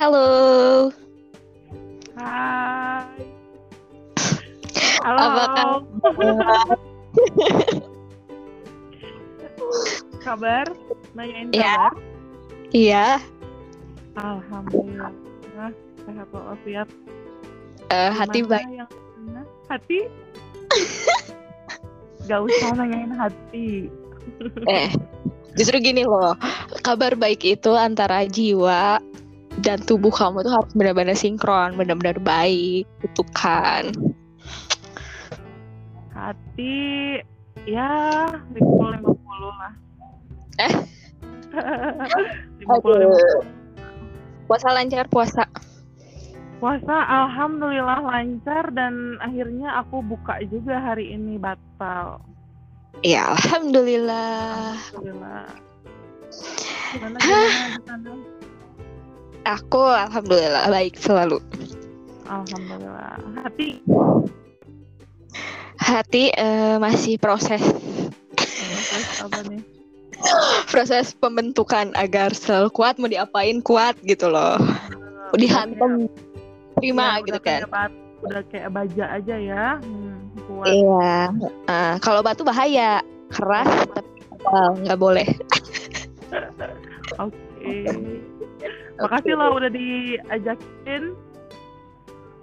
Halo. Hai. Halo. Apa kabar? kabar? Nanyain Ya. kabar? Iya, Alhamdulillah. Sehat walafiat. eh, hati baik. yang? Hati? Gak usah nanyain hati. Eh, justru gini loh, kabar baik itu antara jiwa dan tubuh kamu tuh harus benar-benar sinkron, benar-benar baik, gitu kan? Hati ya 50-50 lah. Eh? 50-50. Puasa lancar puasa. Puasa alhamdulillah lancar dan akhirnya aku buka juga hari ini batal. Ya, alhamdulillah. Alhamdulillah. Gimana gimana? Aku alhamdulillah baik selalu. Alhamdulillah. Hati Hati eh, masih proses terus apa nih? proses pembentukan agar selalu kuat mau diapain kuat gitu loh. Dihantam prima Ya, gitu kan. Bat- udah kayak baja aja ya. Hmm, kuat. Iya. Ah, kalau batu bahaya, keras tapi nggak boleh. Oke. Makasih loh udah diajakin.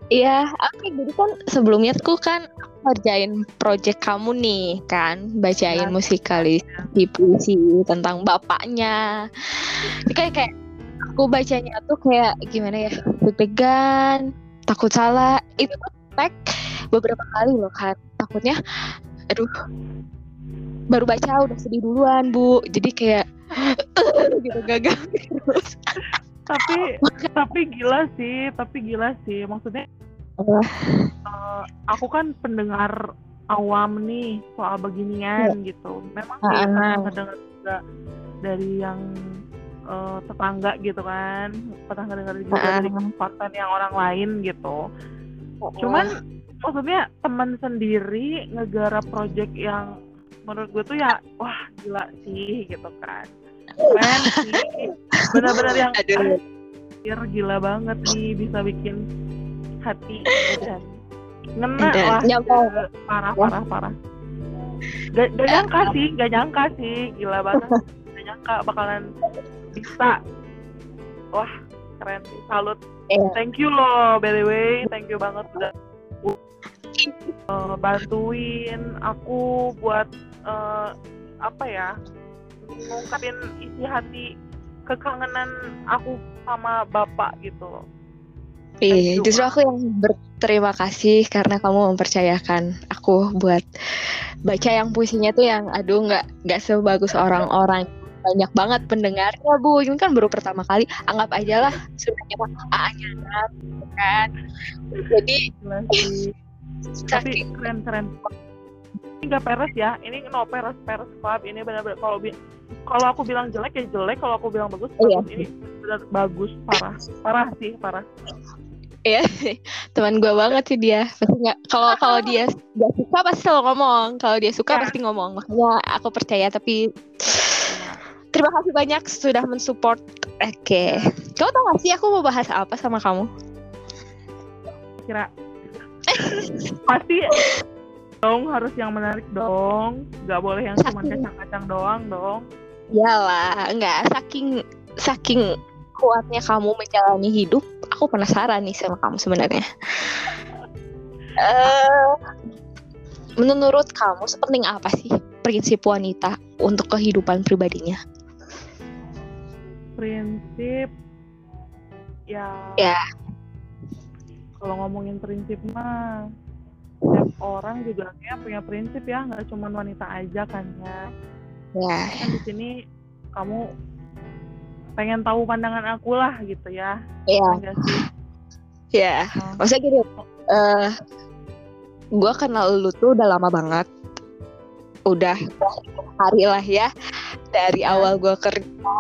Iya, oke. Jadi kan sebelumnya tuh kan ngerjain project kamu nih kan, bacain Ya. musikalisasi puisi tentang bapaknya. Ini kayak kayak aku bacanya tuh kayak gimana ya, deg-degan, takut salah. Itu tuh tag beberapa kali loh kan. Takutnya, aduh, baru baca udah sedih duluan bu. Jadi kayak gitu gagal terus. Tapi tapi gila sih, tapi gila sih. Maksudnya eh, aku kan pendengar awam nih soal beginian gitu. Memang sih Ah, ah. pernah ngedengar juga dari yang eh, tetangga gitu kan, pernah ngedengar juga Ah, dari ah. kesempatan yang orang lain gitu. Cuman maksudnya teman sendiri ngegarap project yang menurut gue tuh ya wah gila sih gitu kan. Keren sih. Benar-benar yang Aduh. anjir, gila banget nih bisa bikin hati dan ngena Dan lah. parah Ya. parah parah. Gak, gak nyangka sih gak nyangka sih. Gila banget. Gak nyangka bakalan bisa. Wah keren. Sih salut. Iya. thank you loh by the way. Thank you banget udah uh, bantuin aku buat uh, apa ya ngungkapin isi hati kekangenan aku sama bapak gitu loh. Iya, justru aku yang berterima kasih karena kamu mempercayakan aku buat baca yang puisinya tuh yang aduh nggak nggak sebagus orang-orang. Banyak banget pendengarnya bu. Ini kan baru pertama kali. Anggap aja lah sebenarnya A-nya kan. Jadi tapi keren keren nggak peres ya. Ini no peres peres club ini benar-benar kalau bi- kalau aku bilang jelek ya jelek. Kalau aku bilang bagus Iya. ini benar bagus. Parah. Parah sih parah. Ya teman gue banget sih dia. Pasti nggak kalau kalau dia nggak suka pasti selalu ngomong. Kalau dia suka Ya. pasti ngomong. Makanya aku percaya tapi terima kasih banyak sudah mensupport. Oke. Kamu tau gak sih aku mau bahas apa sama kamu? Kira. Pasti dong harus yang menarik dong nggak boleh yang cuma kacang-kacang doang dong Iyalah, nggak saking saking kuatnya kamu menjalani hidup, aku penasaran nih sama kamu sebenarnya. Eh, menurut kamu sepenting apa sih prinsip wanita untuk kehidupan pribadinya? prinsip ya Ya. kalau ngomongin prinsip mah setiap orang juga kayak punya prinsip ya nggak cuma wanita aja kan ya Ya, kan di sini kamu pengen tahu pandangan aku lah gitu ya ya, enggak sih ya. Oh. Maksudnya gini, eh, gue kenal lu tuh udah lama banget. Udah hari lah ya dari Ya. awal gue kerja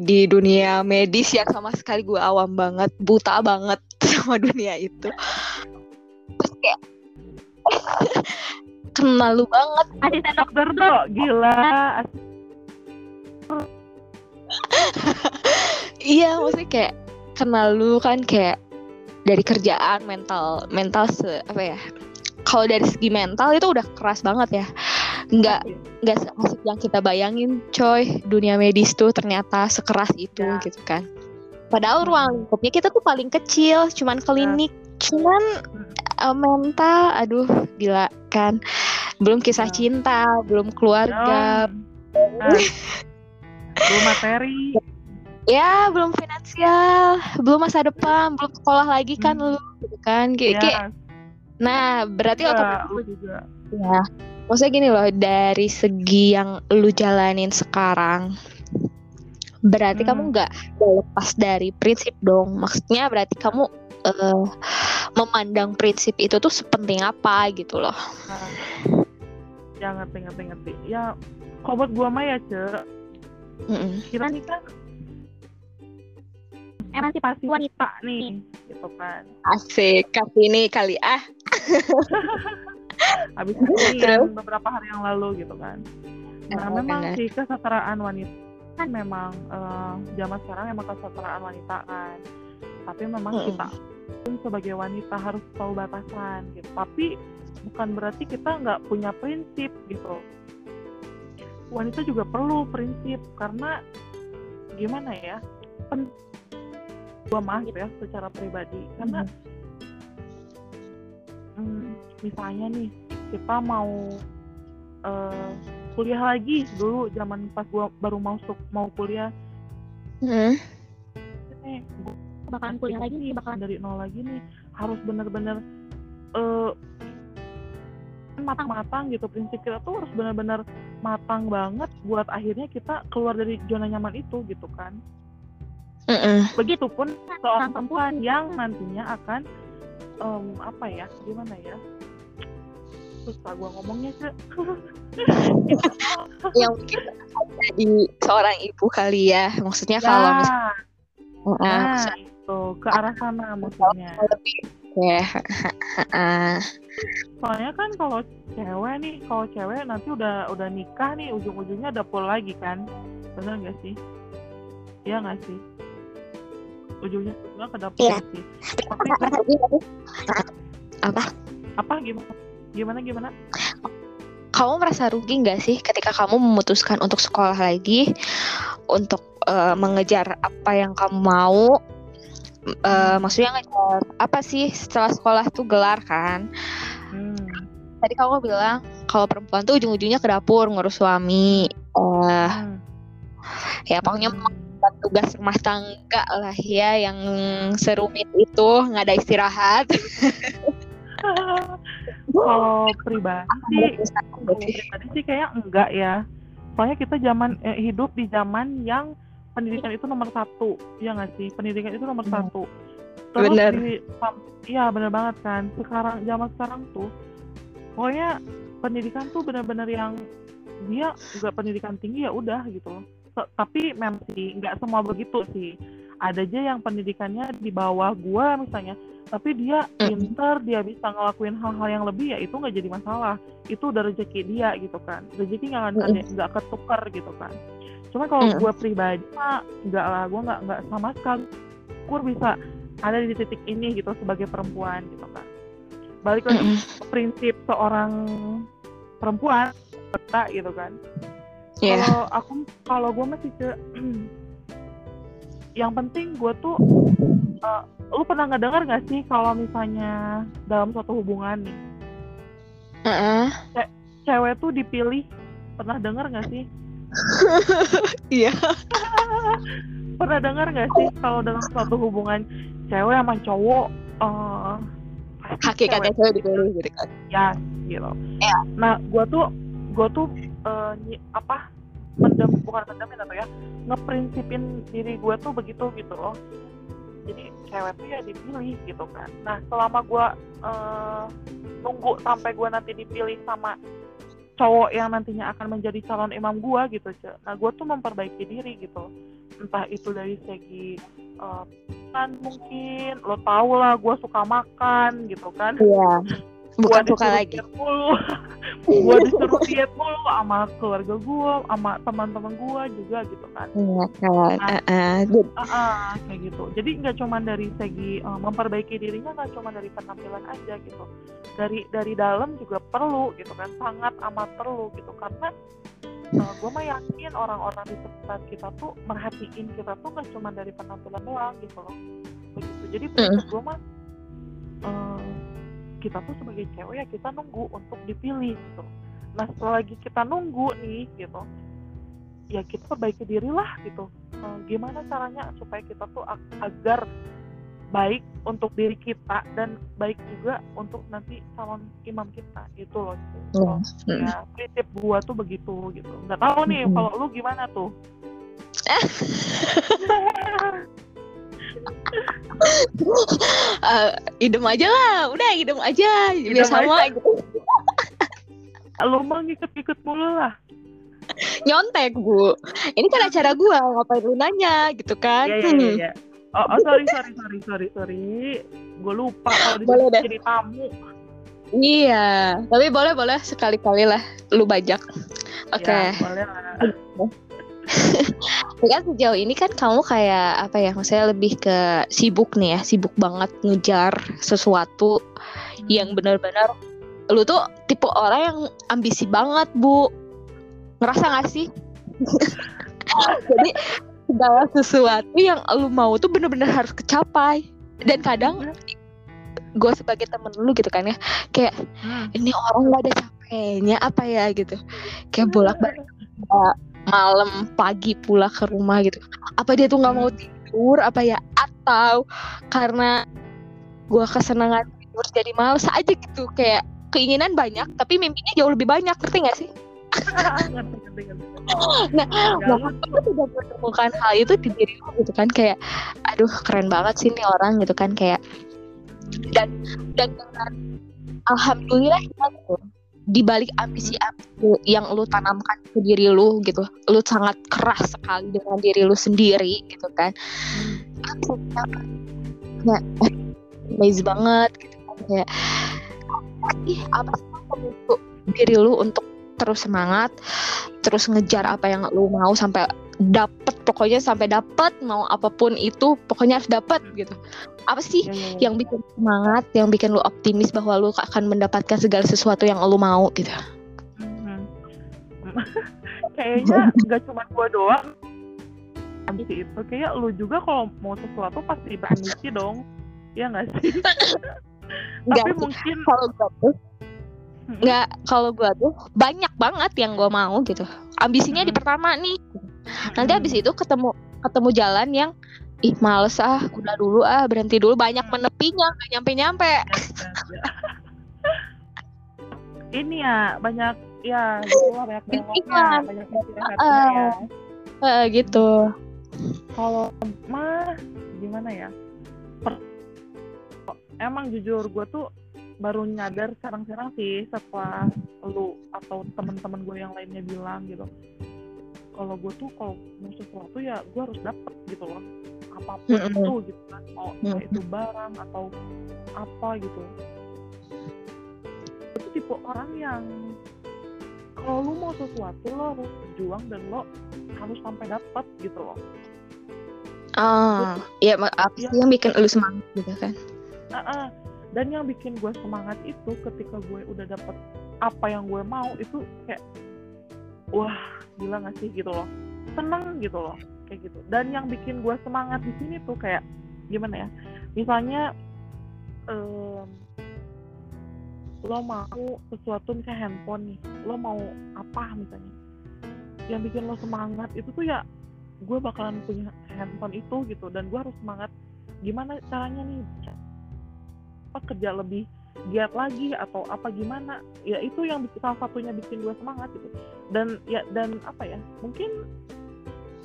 di dunia medis yang sama sekali gue awam banget, buta banget sama dunia itu. Terus kayak kenal lu banget. asisten dokter tuh gila. Iya, maksudnya kayak kenal lu kan kayak dari kerjaan mental mental se apa ya kalau dari segi mental itu udah keras banget ya. Nggak nggak seasik yang kita bayangin coy dunia medis tuh ternyata sekeras itu Ya. gitu kan. Padahal ruang lingkupnya kita tuh paling kecil cuman klinik cuman eh, mental aduh gila kan belum kisah Ya. cinta belum keluarga Nah, belum materi. ya belum finansial belum masa depan belum sekolah lagi kan Hmm. lu gitu kan kayak Ya, kayak- nah berarti iya, otomatis aku juga. ya maksudnya gini loh dari segi yang lu jalanin sekarang berarti Hmm. kamu nggak lepas dari prinsip dong maksudnya berarti kamu eh, memandang prinsip itu tuh sepenting apa gitu loh Nah, ya ngerti ngerti ngerti. Ya, kalau buat gua mah ya ce, Mm-mm. kita nih kan emansipasi wanita nih, gitu kan. asik kali ini kali ah Habis ini Terus? beberapa hari yang lalu gitu kan. Nah, Oh, memang sih kesetaraan wanita kan memang eh, zaman sekarang emang kesetaraan wanita kan. Tapi memang Mm-mm. kita sebagai wanita harus tahu batasan gitu. Tapi bukan berarti kita nggak punya prinsip gitu. Wanita juga perlu prinsip karena gimana ya? Pen gua mah gitu ya secara pribadi karena Hmm, misalnya nih kita mau eh, kuliah lagi dulu zaman pas gua baru masuk mau kuliah Mm. Bakalan kuliah lagi nih bakalan dari nol lagi nih harus bener-bener eh matang-matang gitu. Prinsip kita tuh harus bener-bener matang banget buat akhirnya kita keluar dari zona nyaman itu gitu kan. Mm-mm. begitupun seorang perempuan yang nantinya akan em, apa ya gimana ya? Susah gua ngomongnya sih yang mungkin jadi seorang ibu kali ya maksudnya kalau misalnya nah itu ke arah sana maksudnya. Lebih ya. Soalnya kan kalau cewek nih kalau cewek nanti udah udah nikah nih ujung-ujungnya dapur lagi kan? Bener gak sih? Iya nggak sih? Ujungnya ujungnya ke dapur Iya. sih. Tapi kan apa? Apa gimana? Gimana gimana? Kamu merasa rugi nggak sih ketika kamu memutuskan untuk sekolah lagi? Untuk eh, mengejar apa yang kamu mau Eh, maksudnya ngejar. Apa sih? Setelah sekolah tuh gelar kan. Hmm. tadi kamu bilang kalau perempuan tuh ujung-ujungnya ke dapur ngurus suami. Eh hmm. ya pokoknya Hmm. tugas rumah tangga lah ya yang serumit itu nggak ada istirahat. Kalau pribadi kalau pribadi sih kayak enggak ya. Soalnya kita zaman eh, hidup di zaman yang pendidikan itu nomor satu. Ya nggak sih? Pendidikan itu nomor Hmm. satu. Terus Bener. di iya bener banget kan. Sekarang zaman sekarang tuh pokoknya pendidikan tuh bener-bener yang dia nggak pendidikan tinggi ya udah gitu. Tapi memang sih nggak semua begitu sih. Ada aja yang pendidikannya di bawah gua misalnya tapi dia Mm. pinter dia bisa ngelakuin hal-hal yang lebih ya itu nggak jadi masalah. Itu udah rezeki dia gitu kan. Rezeki nggak akan ada nggak ketukar gitu kan cuma kalau Mm. gue pribadi mah nggak lah gue nggak nggak sama sekali gue bisa ada di titik ini gitu sebagai perempuan gitu kan balik lagi ke prinsip seorang perempuan peta gitu kan Iya. kalau aku kalau gue masih ke yang penting gue tuh eh, lu pernah ngedengar gak sih kalau misalnya dalam suatu hubungan nih Heeh. cewek tuh dipilih pernah dengar gak sih Iya. pernah dengar gak sih kalau dalam suatu hubungan cewek sama cowok eh pasti Hakikatnya cewek saya dipilih gitu kan. ya gitu Iya. nah gue tuh gue tuh eh, nyi- apa mendem bukan mendemin atau ya ngeprinsipin diri gue tuh begitu gitu loh jadi cewek tuh ya dipilih gitu kan nah selama gue eh, nunggu sampai gue nanti dipilih sama cowok yang nantinya akan menjadi calon imam gue gitu Ce. nah gue tuh memperbaiki diri gitu entah itu dari segi eh, kan mungkin lo tau lah gue suka makan gitu kan Iya. Bukan Gua suka lagi. gue disuruh diet mulu sama keluarga gue sama teman-teman gue juga gitu kan. Iya kan Ah. Heeh. Jadi- Ah, ah, kayak gitu. Jadi nggak cuma dari segi uh, memperbaiki dirinya nggak cuma dari penampilan aja gitu. Dari dari dalam juga perlu gitu kan sangat amat perlu gitu. Karena gue mah yakin orang-orang di sekitar kita tuh merhatiin kita tuh nggak cuma dari penampilan doang gitu loh. Begitu. Jadi prinsip gue mah eh, kita tuh sebagai cewek ya kita nunggu untuk dipilih gitu. Nah setelah lagi kita nunggu nih gitu ya kita perbaiki diri lah gitu. Eh, gimana caranya supaya kita tuh ag- agar baik untuk diri kita dan baik juga untuk nanti calon imam kita itu loh Iya. Oh, ya prinsip gua tuh begitu gitu. Nggak tahu nih Mm. kalau lu gimana tuh Eh, idem aja lah udah idem aja biar Idem sama aja. lu mah ngikut-ngikut mulu lah nyontek bu ini kan acara gua ngapain lu nanya gitu kan Iya iya iya. iya. Oh, oh sorry sorry sorry sorry sorry. Gue lupa kalau di Boleh sini deh. jadi tamu. iya tapi boleh boleh sekali-kali lah lu bajak oke Ya, boleh lah. Kan sejauh ini kan kamu kayak apa ya maksudnya lebih ke sibuk nih ya sibuk banget ngejar sesuatu yang benar-benar lu tuh tipe orang yang ambisi banget bu. Ngerasa gak sih? Jadi segala sesuatu yang lu mau tuh bener-bener harus kecapai. Dan kadang gue sebagai temen lu gitu kan ya kayak Hmm. ini orang nggak ada capeknya apa ya? gitu. Kayak bolak balik malam pagi pulang ke rumah gitu. Apa dia tuh nggak mau tidur? Apa ya? Atau karena gue kesenangan tidur jadi males aja gitu. Kayak keinginan banyak tapi mimpinya jauh lebih banyak. Ngerti gak sih. Nah, lu- aku tidak menemukan hal itu di diri lu gitu kan. Kayak aduh keren banget sih nih orang gitu kan. Kayak dan dan dengan alhamdulillah ya, gitu di balik ambisi-ambisi yang lu tanamkan ke diri lu gitu. Lu sangat keras sekali dengan diri lu sendiri gitu kan. Ya amazing banget gitu kan kayak apa sih apa sih diri lu untuk terus semangat terus ngejar apa yang lu mau sampai dapet pokoknya sampai dapet mau apa pun itu pokoknya harus dapet gitu apa sih ya. yang bikin semangat yang bikin lu optimis bahwa lu akan mendapatkan segala sesuatu yang lu mau gitu Mhm. Kayaknya nggak cuma gua doang. Ambisi itu kayak lu juga kalau mau sesuatu pasti berambisi dong. Ya nggak sih? Tapi sih. mungkin kalau Mm-mm. Nggak kalau gua tuh banyak banget yang gua mau gitu ambisinya di Mm-mm. pertama nih nanti Mm-mm. habis itu ketemu ketemu jalan yang ih males ah udah dulu ah berhenti dulu banyak menepinya nggak nyampe nyampe Ya. ini ya banyak ya gitu lah banyak Iklan. banyak istirahatnya Ah. ya Eh, gitu kalau mah gimana ya Per- emang jujur gue tuh baru nyadar sekarang-sekarang sih setelah lu atau teman-teman gue yang lainnya bilang gitu kalau gue tuh kalau mau sesuatu ya gue harus dapet gitu loh. Apa pun Mm-mm. itu gitu kan mau entah itu barang atau apa gitu. Itu tipe orang yang kalau lu mau sesuatu lo harus berjuang dan lo harus sampai dapat gitu loh. Ah ya apa sih yang bikin lu semangat gitu kan? Heeh. Dan yang bikin gue semangat itu ketika gue udah dapet apa yang gue mau itu kayak wah gila gak sih? gitu loh. Seneng gitu loh kayak gitu. Dan yang bikin gue semangat di sini tuh kayak gimana ya misalnya em, lo mau sesuatu misalnya handphone nih lo mau apa misalnya. Yang bikin lo semangat itu tuh ya gue bakalan punya handphone itu gitu. Dan gue harus semangat gimana caranya nih apa kerja lebih giat lagi atau apa gimana. Ya itu yang salah satunya bikin gue semangat gitu. Dan ya dan apa ya mungkin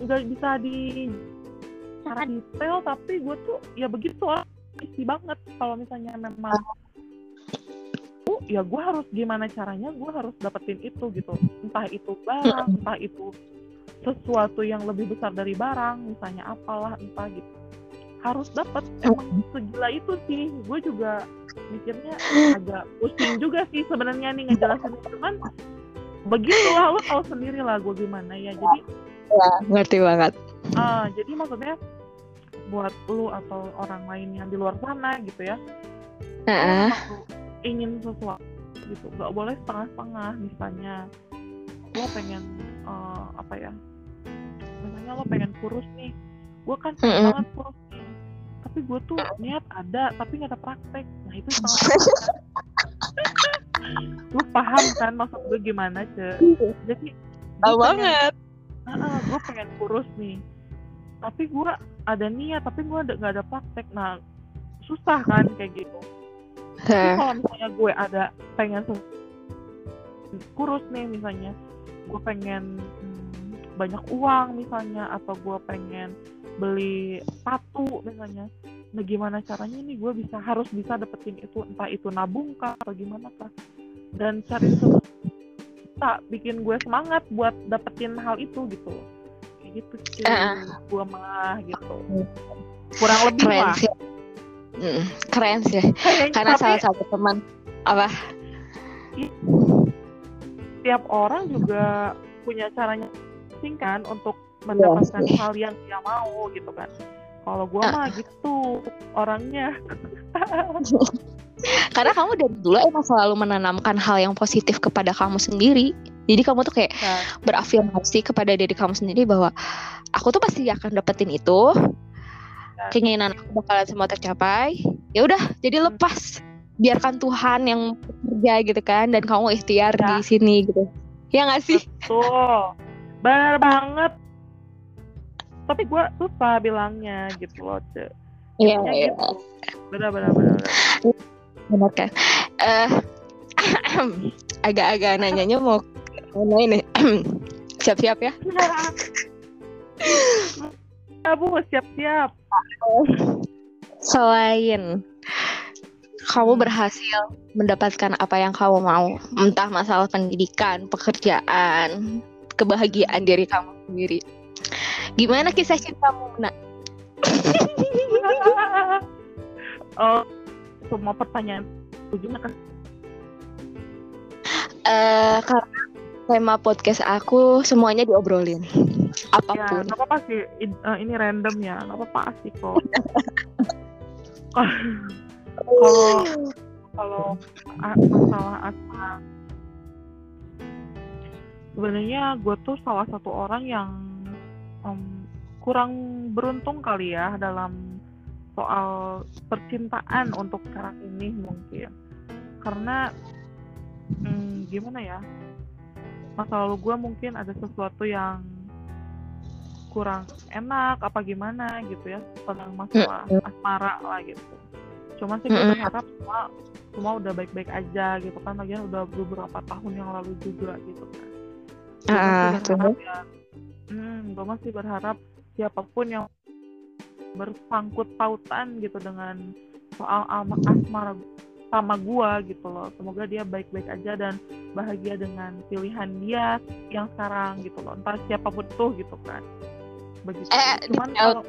nggak bisa di secara detail tapi gue tuh ya begitu lah isi banget. Kalau misalnya memang tuh ya gue harus gimana caranya gue harus dapetin itu gitu. Entah itu barang entah itu sesuatu yang lebih besar dari barang misalnya apalah entah gitu harus dapat emang segila itu sih. Gue juga mikirnya agak pusing juga sih sebenarnya nih ngejelasin. Cuman begitulah lo tahu sendiri lah gue gimana ya. Jadi ya ngerti banget. Ah jadi maksudnya buat lu atau orang lain yang di luar sana gitu ya kalau ingin sesuatu gitu. Nggak boleh setengah-setengah misalnya. Lo pengen eh, apa ya misalnya lo pengen kurus nih. Gue kan pengen Mm-mm. banget kurus tapi gue tuh niat ada tapi nggak ada praktek. Nah itu lu paham kan maksud gue gimana ce? Jadi Tahu banget. Gue pengen kurus nih. Tapi gue ada niat tapi gue ada nggak ada praktek. Nah susah kan kayak gitu. Tapi kalau misalnya gue ada pengen kurus nih misalnya gue pengen hmm, banyak uang misalnya atau gue pengen beli sepatu misalnya. Nah gimana caranya nih gue bisa harus bisa dapetin itu entah itu nabung kah atau gimana kah. Dan cari sesuatu tak bikin gue semangat buat dapetin hal itu gitu. Kayak gitu sih. Ah. gue mah gitu. Kurang lebih keren lah. sih. Mm, keren sih. Kayaknya- karena tapi- salah satu teman apa? Tiap orang juga punya caranya masing kan untuk mendapatkan sih. hal yang dia mau gitu kan. Kalau gua Ah. mah gitu orangnya. karena kamu dari dulu emang selalu menanamkan hal yang positif kepada kamu sendiri jadi kamu tuh kayak Nah, berafirmasi kepada diri kamu sendiri bahwa aku tuh pasti akan dapetin itu keinginan aku bakalan semua tercapai ya udah jadi lepas biarkan Tuhan yang bekerja gitu kan dan kamu ikhtiar Ya. di sini gitu ya nggak sih tuh. Benar banget. Tapi gua susah bilangnya gitu loh, Ce. iya Ya iya. Benar benar benar. benar. kan eh agak-agak nanyanya mau mana ini siap-siap ya Ya, Bu, siap-siap. selain kamu berhasil mendapatkan apa yang kamu mau, entah masalah pendidikan, pekerjaan, kebahagiaan diri kamu sendiri. Gimana kisah cintamu, Nak? oh, semua pertanyaan ujungnya ke Eh, karena tema podcast aku semuanya diobrolin, Ya, apa pun. nggak apa-apa sih. In- eh, ini random ya, nggak apa-apa sih kok. Kalau kalau masalah asma, sebenarnya gue tuh salah satu orang yang em, kurang beruntung kali ya dalam soal percintaan untuk sekarang ini mungkin. Karena hmm, gimana ya? Masa lalu gue mungkin ada sesuatu yang kurang enak apa gimana gitu ya tentang masalah asmara lah gitu. Cuman sih gue berharap semua semua udah baik-baik aja gitu kan lagian udah beberapa tahun yang lalu juga gitu kan. Berharap ya, hmm, gue masih berharap siapa pun yang bersangkut pautan gitu dengan soal asmara sama gua gitu loh. Semoga dia baik-baik aja dan bahagia dengan pilihan dia yang sekarang gitu loh. Entah siapa pun tuh gitu kan. Begitu. Eh, Cuman kalau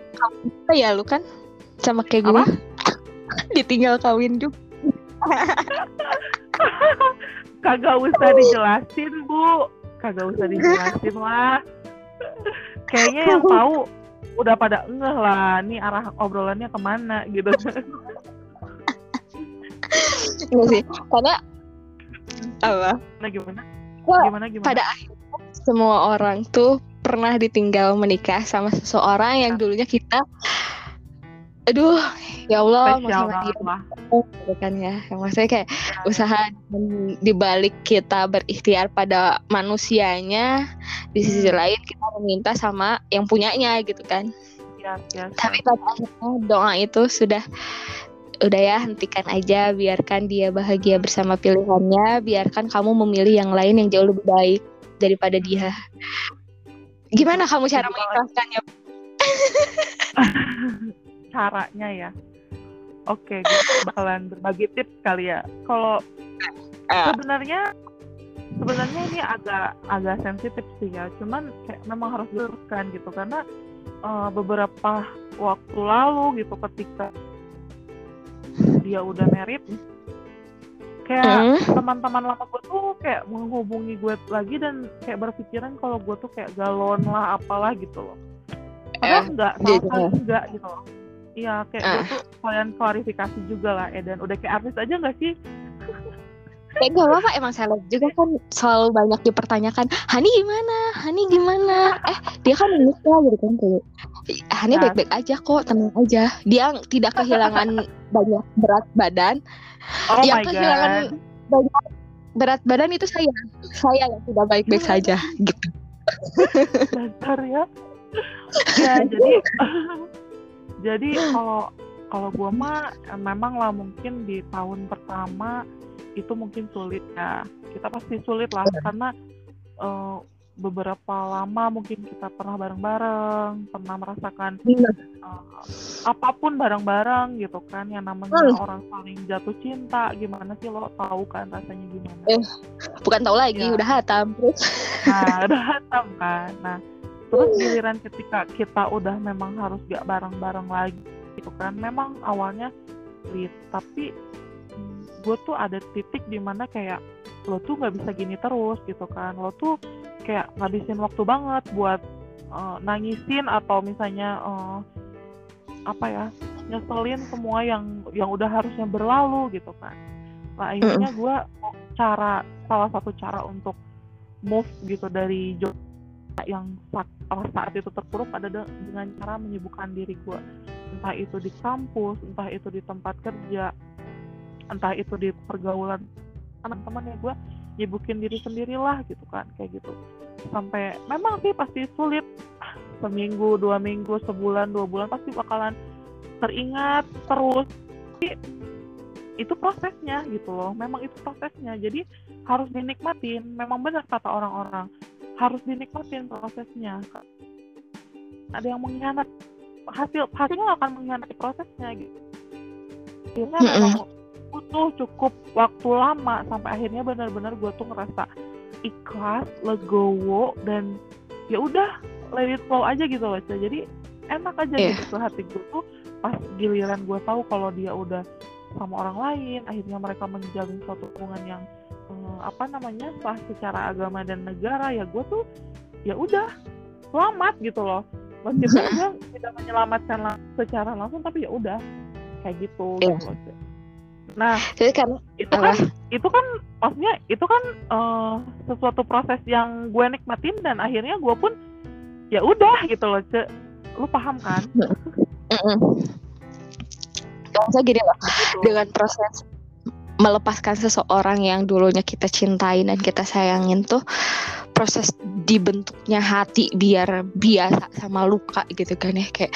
ya lu kan sama kayak gue. Ditinggal kawin juga. kagak usah dijelasin bu, kagak usah dijelasin lah. Kayaknya yang tahu udah pada ngeh lah, nih arah obrolannya ke mana gitu. Iya sih. Karena apa? Nah gimana? Gimana gimana? pada semua orang tuh pernah ditinggal menikah sama seseorang yang dulunya kita aduh ya Allah spesial sama banget dia lah. gitu kan ya. Maksudnya kayak usaha dibalik kita berikhtiar pada manusianya di sisi Hmm. lain kita meminta sama yang punyanya gitu kan. Ya, ya, tapi pada akhirnya doa itu sudah udah ya hentikan aja. Biarkan dia bahagia bersama pilihannya. Biarkan kamu memilih yang lain yang jauh lebih baik daripada dia. Gimana kamu cara mengikhlaskannya caranya ya. Oke, gue bakalan berbagi tips kali ya. Kalau Ah. sebenarnya sebenarnya ini agak agak sensitif sih ya cuman kayak memang harus diluruskan gitu karena uh, beberapa waktu lalu gitu ketika dia udah merit kayak Hmm. teman-teman lama gue tuh kayak menghubungi gue lagi dan kayak berpikiran kalau gue tuh kayak galon lah apalah gitu loh padahal enggak sama gitu sekali ya. enggak gitu loh iya kayak Ah. tuh kalian klarifikasi juga lah Edan udah kayak artis aja nggak sih Kayak gak apa-apa emang seleb juga kan selalu banyak dipertanyakan Hani gimana? Hani gimana? Eh dia kan nikah gitu kan kayak Hani Nah. baik-baik aja kok tenang aja Dia tidak kehilangan banyak berat badan oh Yang my kehilangan god banyak berat badan itu saya Saya yang tidak baik-baik saja gitu dasar ya ya jadi jadi kalau kalau gue mah memang lah mungkin di tahun pertama itu mungkin sulit ya kita pasti sulit lah karena eh, beberapa lama mungkin kita pernah bareng-bareng pernah merasakan Iya. eh, apa pun bareng-bareng gitu kan yang namanya Hmm. orang saling jatuh cinta gimana sih lo tahu kan rasanya gimana Eh. Bukan tahu lagi Ya. udah hatam terus Nah, udah hatam kan. Nah, terus giliran ketika kita udah memang harus gak bareng-bareng lagi gitu kan. Memang awalnya sulit, tapi gue tuh ada titik di mana kayak lo tuh nggak bisa gini terus gitu kan. Lo tuh kayak ngabisin waktu banget buat eh, nangisin atau misalnya eh, apa ya nyeselin semua yang yang udah harusnya berlalu gitu kan. Nah akhirnya gue cara salah satu cara untuk move gitu dari job yang saat, saat itu terpuruk ada de- dengan cara menyibukkan diri gue entah itu di kampus entah itu di tempat kerja entah itu di pergaulan teman-teman ya gue nyibukin diri sendirilah gitu kan kayak gitu. Sampai memang sih pasti sulit. Seminggu dua minggu sebulan dua bulan pasti bakalan teringat terus. Tapi itu prosesnya gitu loh. Memang itu prosesnya. Jadi harus dinikmatin. Memang benar kata orang-orang harus dinikmatin prosesnya ada yang mengkhianat hasil hasilnya akan mengkhianati prosesnya gitu akhirnya Mm-mm. memang butuh cukup waktu lama sampai akhirnya benar-benar gue tuh ngerasa ikhlas legowo dan ya udah let it flow aja gitu loh jadi enak aja Iya. gitu hati gue tuh pas giliran gue tahu kalau dia udah sama orang lain akhirnya mereka menjalin suatu hubungan yang eh, apa namanya sah secara agama dan negara ya gue tuh ya udah selamat gitu loh meskipun gue tidak menyelamatkan lang- secara langsung tapi ya udah kayak gitu Iya. gitu loh, nah Jadi karena itu kan itu kan maksudnya itu kan eh, sesuatu proses yang gue nikmatin dan akhirnya gue pun ya udah gitu loh Ce. lu paham kan Mm-mm. Maksudnya gini loh Gitu. dengan proses melepaskan seseorang yang dulunya kita cintai dan kita sayangin tuh proses dibentuknya hati biar biasa sama luka gitu kan ya kayak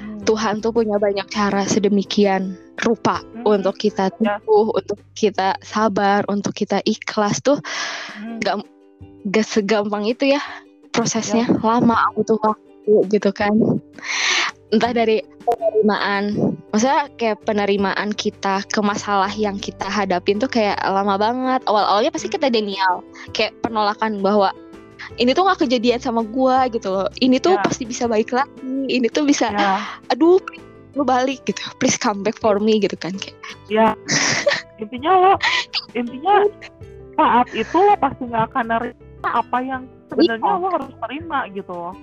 Hmm. Tuhan tuh punya banyak cara sedemikian rupa Hmm. untuk kita Ya. tumbuh, untuk kita sabar, untuk kita ikhlas tuh Hmm. gak segampang itu ya prosesnya Ya. lama butuh waktu gitu kan entah dari penerimaan maksudnya kayak penerimaan kita ke masalah yang kita hadapin tuh kayak lama banget. Awal-awalnya pasti kita denial. Kayak penolakan bahwa ini tuh gak kejadian sama gua gitu loh. Ini tuh Ya. pasti bisa baik lagi. Ini tuh bisa ya. aduh lu balik gitu. Please come back for me gitu kan kayak. Ya. Intinya lo intinya saat itu lo pasti nggak akan nerima apa yang sebenarnya Iya. lo harus terima gitu loh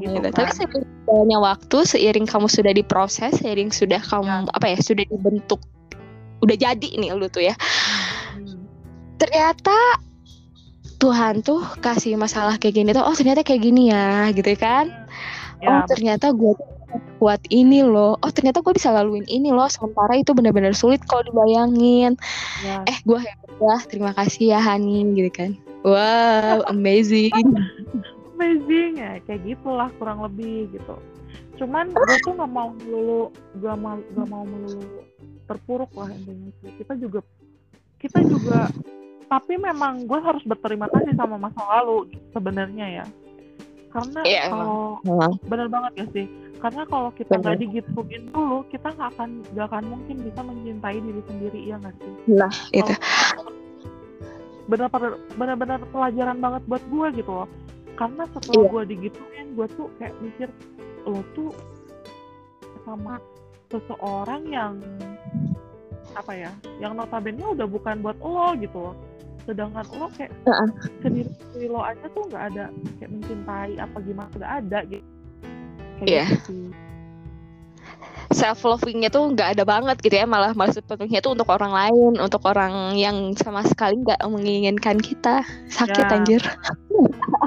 gitu gitu. kan. Tapi berjalannya waktu, seiring kamu sudah diproses, seiring sudah kamu apa ya sudah dibentuk, udah jadi nih lu tuh ya. Hmm. Ternyata Tuhan tuh kasih masalah kayak gini tuh, oh ternyata kayak gini ya, gitu kan? ya oh ternyata gue kuat ini loh. Oh ternyata gue bisa laluin ini loh. Sementara itu benar-benar sulit kalau dibayangin. ya Eh gue hebat ya, terima kasih ya Hani, gitu kan? Wow, amazing. amazing ya kayak gitulah kurang lebih gitu. Cuman gue tuh nggak mau melulu gak mau gak mau melulu terpuruk lah intinya sih. kita juga kita juga tapi memang gue harus berterima kasih sama masa lalu sebenarnya ya. Karena Iya, kalau bener banget ya sih. Karena kalau kita nggak digituin dulu kita nggak akan nggak akan mungkin bisa mencintai diri sendiri ya nggak sih? Nah, itu. Benar-benar benar-benar pelajaran banget buat gue gitu loh karena setelah Iya. gue digituin gue tuh kayak mikir lo tuh sama seseorang yang apa ya yang notabene udah bukan buat lo gitu loh sedangkan lo kayak Heeh. sendiri sendiri lo aja tuh nggak ada kayak mencintai apa gimana nggak ada gitu kayak Iya. gitu self lovingnya tuh nggak ada banget gitu ya malah maksud penuhnya tuh untuk orang lain untuk orang yang sama sekali nggak menginginkan kita sakit Ya. anjir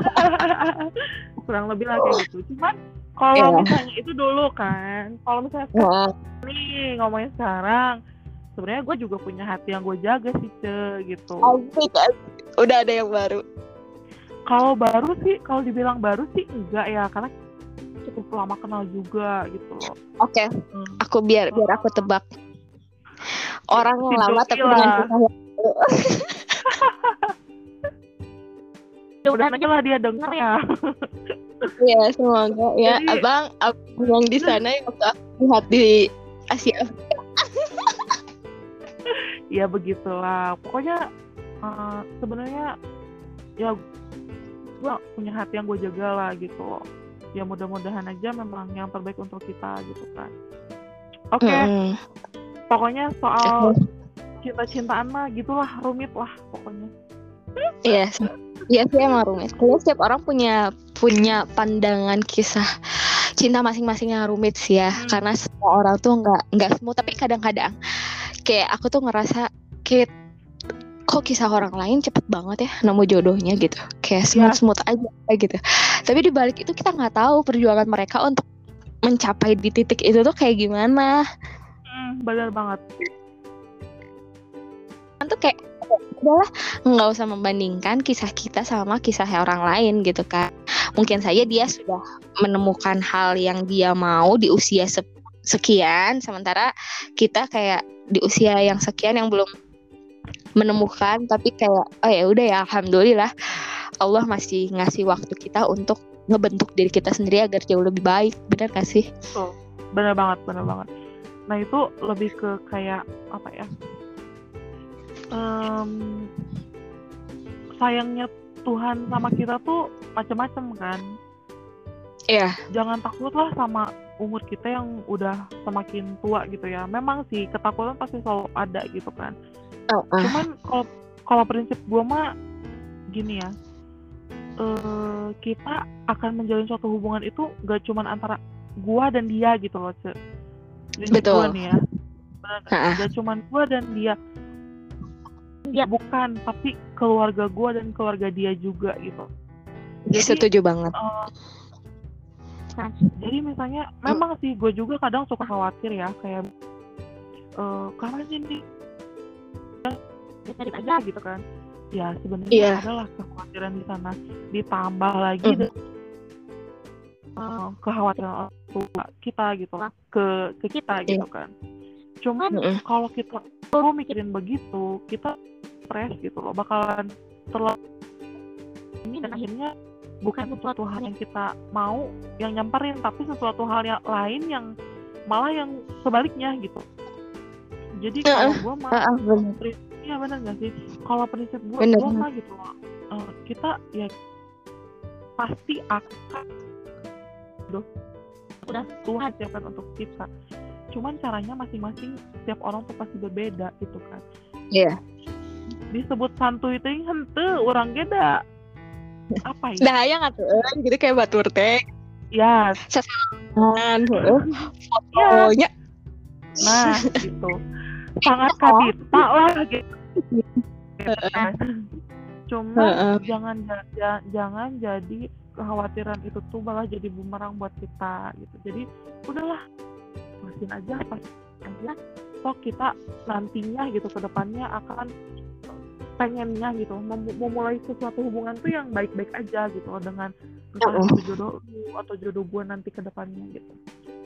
kurang lebih lah kayak gitu cuman kalau Iya. misalnya itu dulu kan kalau misalnya Heeh. nih ngomongin sekarang sebenarnya gue juga punya hati yang gue jaga sih ce gitu Asik, asik. udah ada yang baru kalau baru sih kalau dibilang baru sih enggak ya karena cukup lama kenal juga gitu loh oke Hmm. aku biar biar aku tebak orang yang lama tapi dengan yang udah aja lah dia denger ya. Iya, semoga. Ya Jadi- abang, abang yang di sana yang lihat di Asia ya begitulah. Pokoknya eh, sebenarnya ya gue punya hati yang gue jaga lah gitu. Loh ya mudah-mudahan aja memang yang terbaik untuk kita gitu kan. Oke. Mm-mm. pokoknya soal cinta-cintaan mah gitulah rumit lah pokoknya. Iya, sih. Iya sih emang rumit. Kayaknya setiap orang punya punya pandangan kisah cinta masing-masing yang rumit sih ya. Hmm. Karena semua orang tuh nggak nggak semua, tapi kadang-kadang kayak aku tuh ngerasa kayak kok kisah orang lain cepet banget ya nemu jodohnya gitu. Kayak smooth smooth aja kayak gitu. Tapi di balik itu kita nggak tahu perjuangan mereka untuk mencapai di titik itu tuh kayak gimana. hmm, benar banget kan tuh kayak udahlah nggak usah membandingkan kisah kita sama kisah orang lain gitu kan mungkin saja dia sudah menemukan hal yang dia mau di usia se- sekian sementara kita kayak di usia yang sekian yang belum menemukan tapi kayak oh ya udah ya alhamdulillah Allah masih ngasih waktu kita untuk ngebentuk diri kita sendiri agar jauh lebih baik benar gak sih Tuh, benar banget, benar banget. Nah itu lebih ke kayak apa ya? Em, sayangnya Tuhan sama kita tuh macam-macam kan. Iya. Jangan takut lah sama umur kita yang udah semakin tua gitu ya. Memang sih ketakutan pasti selalu ada gitu kan. oh, ah. Cuman kalau kalau prinsip gua mah gini ya. eh kita akan menjalin suatu hubungan itu gak cuman antara gua dan dia gitu loh, Ce. Prinsip Betul. gua nih ya. Benar. Gak cuman gua dan dia. Dia bukan, tapi keluarga gua dan keluarga dia juga gitu. Jadi, setuju banget eh, jadi misalnya memang sih gue juga kadang suka khawatir ya kayak eh karena ini cari aja gitu kan ya sebenarnya Iya. adalah kekhawatiran di sana ditambah lagi Mhm. dengan eh, kekhawatiran orang tua kita gitu ke ke kita Iya. gitu kan cuman Mm-mm. kalau kita perlu mikirin begitu kita stres gitu loh bakalan terlalu ini dan akhirnya bukan sesuatu hal yang kita mau yang nyamperin tapi sesuatu hal yang lain yang malah yang sebaliknya gitu jadi kalau gue mah Ah, ah, bener. Iya benar nggak sih? Kalau prinsip gue, gue mah gitu loh. eh, kita ya pasti akan Duh, udah Tuhan siapkan untuk kita. Cuman caranya masing-masing setiap orang tuh pasti berbeda gitu kan. Iya. Disebut santuy ting hente orang geda. Apa ya? Nah, yang aturan gitu kayak batur teh. Ya, Kan, heeh. ya. Fotonya Nah, gitu. Sangat kadita lah gitu. Heeh. jangan ja- ja- jangan jadi kekhawatiran itu tuh malah jadi bumerang buat kita gitu. Jadi udahlah pasin aja pasin aja. Toh kita nantinya gitu ke depannya akan pengennya gitu mem- memulai sesuatu hubungan tuh yang baik-baik aja gitu dengan misalnya itu jodoh lu atau jodoh gue nanti ke depannya gitu.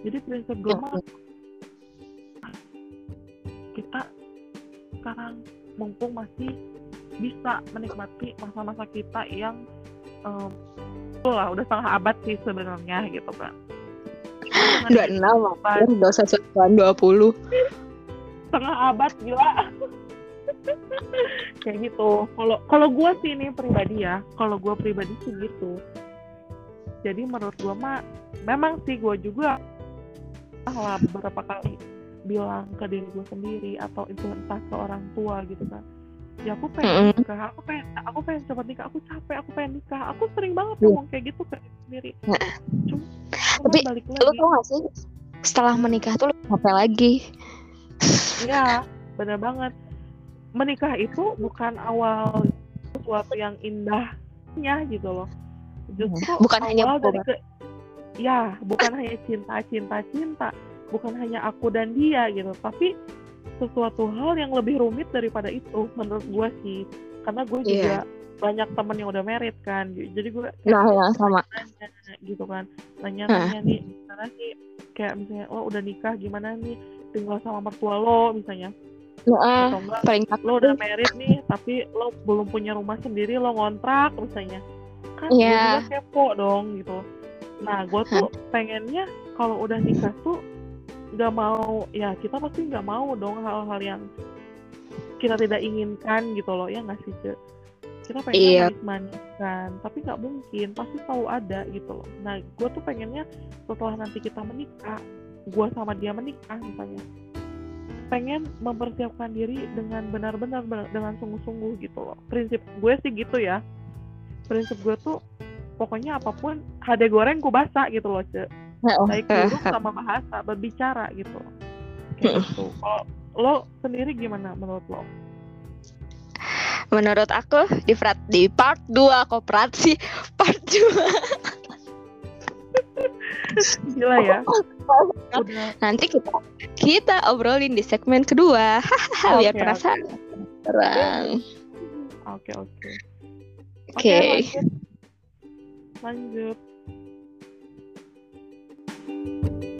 Jadi prinsip gue mah kita sekarang mumpung masih bisa menikmati masa-masa kita yang itu lah udah setengah abad sih sebenarnya gitu kan dua enam dua puluh. Setengah abad gila kayak gitu kalau kalau gue sih ini pribadi ya kalau gue pribadi sih gitu jadi menurut gue mah memang sih gue juga lah beberapa kali bilang ke diri gue sendiri atau itu entah ke orang tua gitu kan ya aku pengen nikah aku pengen aku pengen cepat nikah aku capek aku pengen nikah aku sering banget Iya. ngomong kayak gitu ke diri sendiri Nah. cuma Tapi, balik Lu lagi tau gak sih setelah menikah tuh lebih capek lagi. Iya, bener banget. Menikah itu bukan awal sesuatu yang indahnya gitu loh. Justru Bukan hanya awal dari berubah. ke, ya bukan hanya cinta, cinta, cinta, bukan hanya aku dan dia gitu, tapi sesuatu hal yang lebih rumit daripada itu menurut gua sih. Karena gue Iya. juga banyak temen yang udah married kan, jadi gue Nah, ya sama. nanya gitu kan nanya-nanya nih gimana sih kayak misalnya oh udah nikah gimana nih tinggal sama mertua lo misalnya Nah, atau enggak paling lo udah married nih tapi lo belum punya rumah sendiri lo ngontrak misalnya kan Iya. gue juga kepo dong gitu nah gue tuh pengennya kalau udah nikah tuh nggak mau ya kita pasti nggak mau dong hal-hal yang kita tidak inginkan gitu loh ya nggak sih Cek? kita Iya. pengen manis kan tapi nggak mungkin pasti selalu ada gitu loh nah gue tuh pengennya setelah nanti kita menikah gue sama dia menikah misalnya pengen mempersiapkan diri dengan benar-benar benar- dengan sungguh-sungguh gitu loh. Prinsip gue sih gitu ya. Prinsip gue tuh pokoknya apa pun hade goreng ku basah gitu loh cek baik buruk sama bahasa berbicara gitu loh. kayak gitu. Kalau lo sendiri gimana menurut lo? Menurut aku di part di part 2 koperasi part 2 gila ya. Udah nanti kita kita obrolin di segmen kedua. Hahaha biar penasaran. Orang. oke. Oke Oke. lanjut. Lanjut